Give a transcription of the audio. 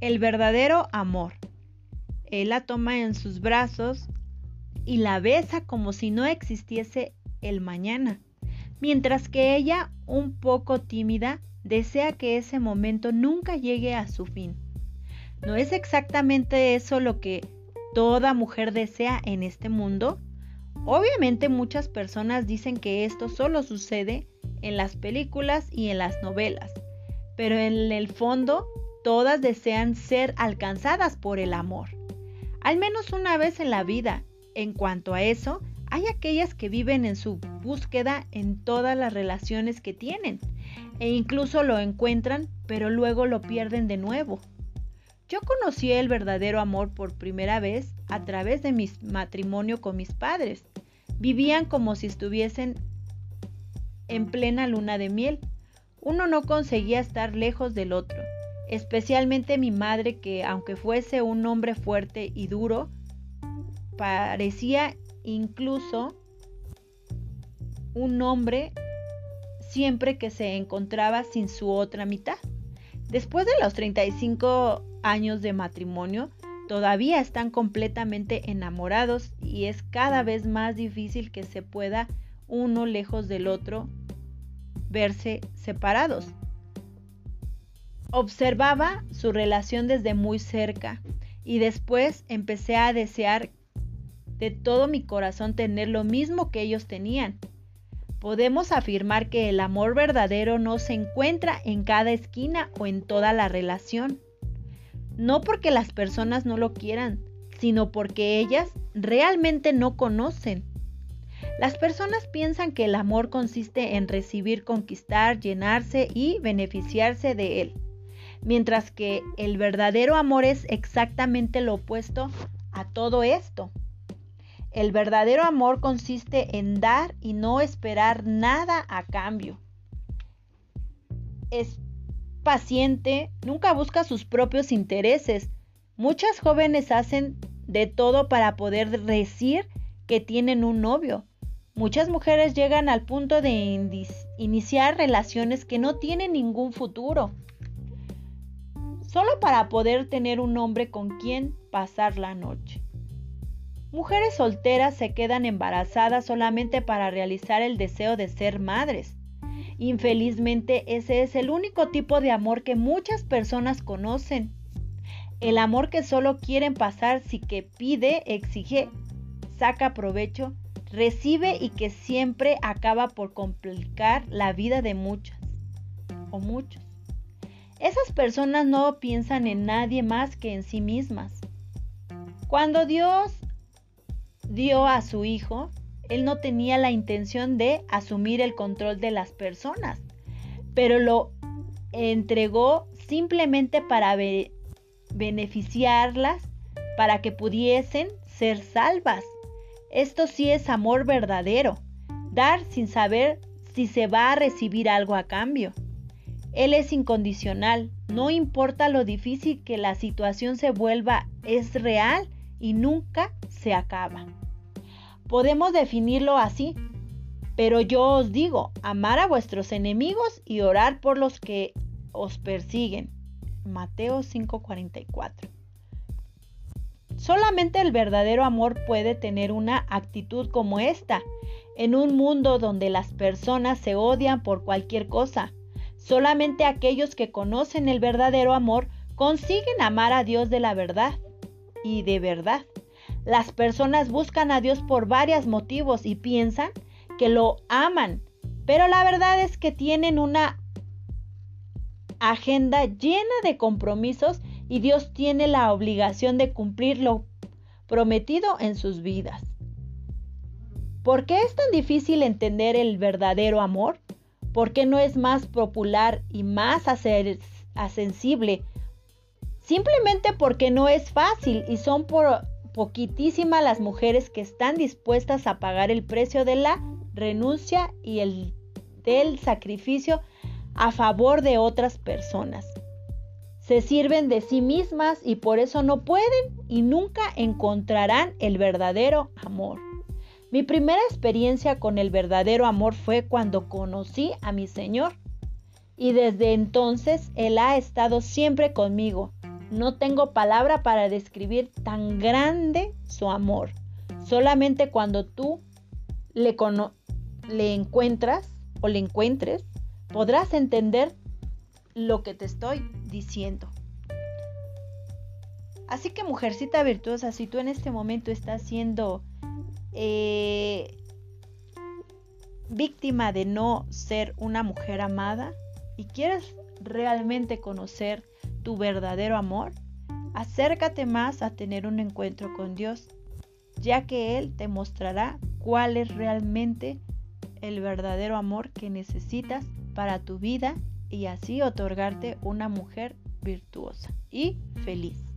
El verdadero amor. Él la toma en sus brazos y la besa como si no existiese el mañana, mientras que ella, un poco tímida, desea que ese momento nunca llegue a su fin. ¿No es exactamente eso lo que toda mujer desea en este mundo? Obviamente muchas personas dicen que esto solo sucede en las películas y en las novelas, pero en el fondo todas desean ser alcanzadas por el amor, al menos una vez en la vida. En cuanto a eso, hay aquellas que viven en su búsqueda en todas las relaciones que tienen e incluso lo encuentran, pero luego lo pierden de nuevo. Yo conocí el verdadero amor por primera vez a través de mi matrimonio con mis padres. Vivían como si estuviesen en plena luna de miel. Uno no conseguía estar lejos del otro, especialmente mi madre que aunque fuese un hombre fuerte y duro, parecía incluso un hombre siempre que se encontraba sin su otra mitad. Después de los 35 años de matrimonio, todavía están completamente enamorados y es cada vez más difícil que se pueda uno lejos del otro verse separados. Observaba su relación desde muy cerca y después empecé a desear de todo mi corazón tener lo mismo que ellos tenían. Podemos afirmar que el amor verdadero no se encuentra en cada esquina o en toda la relación. No porque las personas no lo quieran, sino porque ellas realmente no conocen. Las personas piensan que el amor consiste en recibir, conquistar, llenarse y beneficiarse de él, mientras que el verdadero amor es exactamente lo opuesto a todo esto. El verdadero amor consiste en dar y no esperar nada a cambio. Es paciente, nunca busca sus propios intereses. Muchas jóvenes hacen de todo para poder decir que tienen un novio. Muchas mujeres llegan al punto de iniciar relaciones que no tienen ningún futuro, solo para poder tener un hombre con quien pasar la noche. Mujeres solteras se quedan embarazadas solamente para realizar el deseo de ser madres. Infelizmente ese es el único tipo de amor que muchas personas conocen. El amor que solo quieren pasar si que pide, exige, saca provecho, recibe y que siempre acaba por complicar la vida de muchas o muchos. Esas personas no piensan en nadie más que en sí mismas. Cuando Dios dio a su hijo, él no tenía la intención de asumir el control de las personas, pero lo entregó simplemente para beneficiarlas, para que pudiesen ser salvas. Esto sí es amor verdadero, dar sin saber si se va a recibir algo a cambio. Él es incondicional, no importa lo difícil que la situación se vuelva, es real y nunca se acaba. Podemos definirlo así, pero yo os digo, amar a vuestros enemigos y orar por los que os persiguen. Mateo 5:44. Solamente el verdadero amor puede tener una actitud como esta, en un mundo donde las personas se odian por cualquier cosa. Solamente aquellos que conocen el verdadero amor consiguen amar a Dios de la verdad y de verdad. Las personas buscan a Dios por varios motivos y piensan que lo aman, pero la verdad es que tienen una agenda llena de compromisos y Dios tiene la obligación de cumplir lo prometido en sus vidas. ¿Por qué es tan difícil entender el verdadero amor? ¿Por qué no es más popular y más asensible? Simplemente porque no es fácil y son por poquitísimas las mujeres que están dispuestas a pagar el precio de la renuncia y el del sacrificio a favor de otras personas. Se sirven de sí mismas y por eso no pueden y nunca encontrarán el verdadero amor. Mi primera experiencia con el verdadero amor fue cuando conocí a mi Señor y desde entonces Él ha estado siempre conmigo No tengo palabra para describir tan grande su amor. Solamente cuando tú le, le encuentras o le encuentres, podrás entender lo que te estoy diciendo. Así que mujercita virtuosa, si tú en este momento estás siendo eh, víctima de no ser una mujer amada y quieres realmente conocer tu verdadero amor, acércate más a tener un encuentro con Dios, ya que Él te mostrará cuál es realmente el verdadero amor que necesitas para tu vida y así otorgarte una mujer virtuosa y feliz.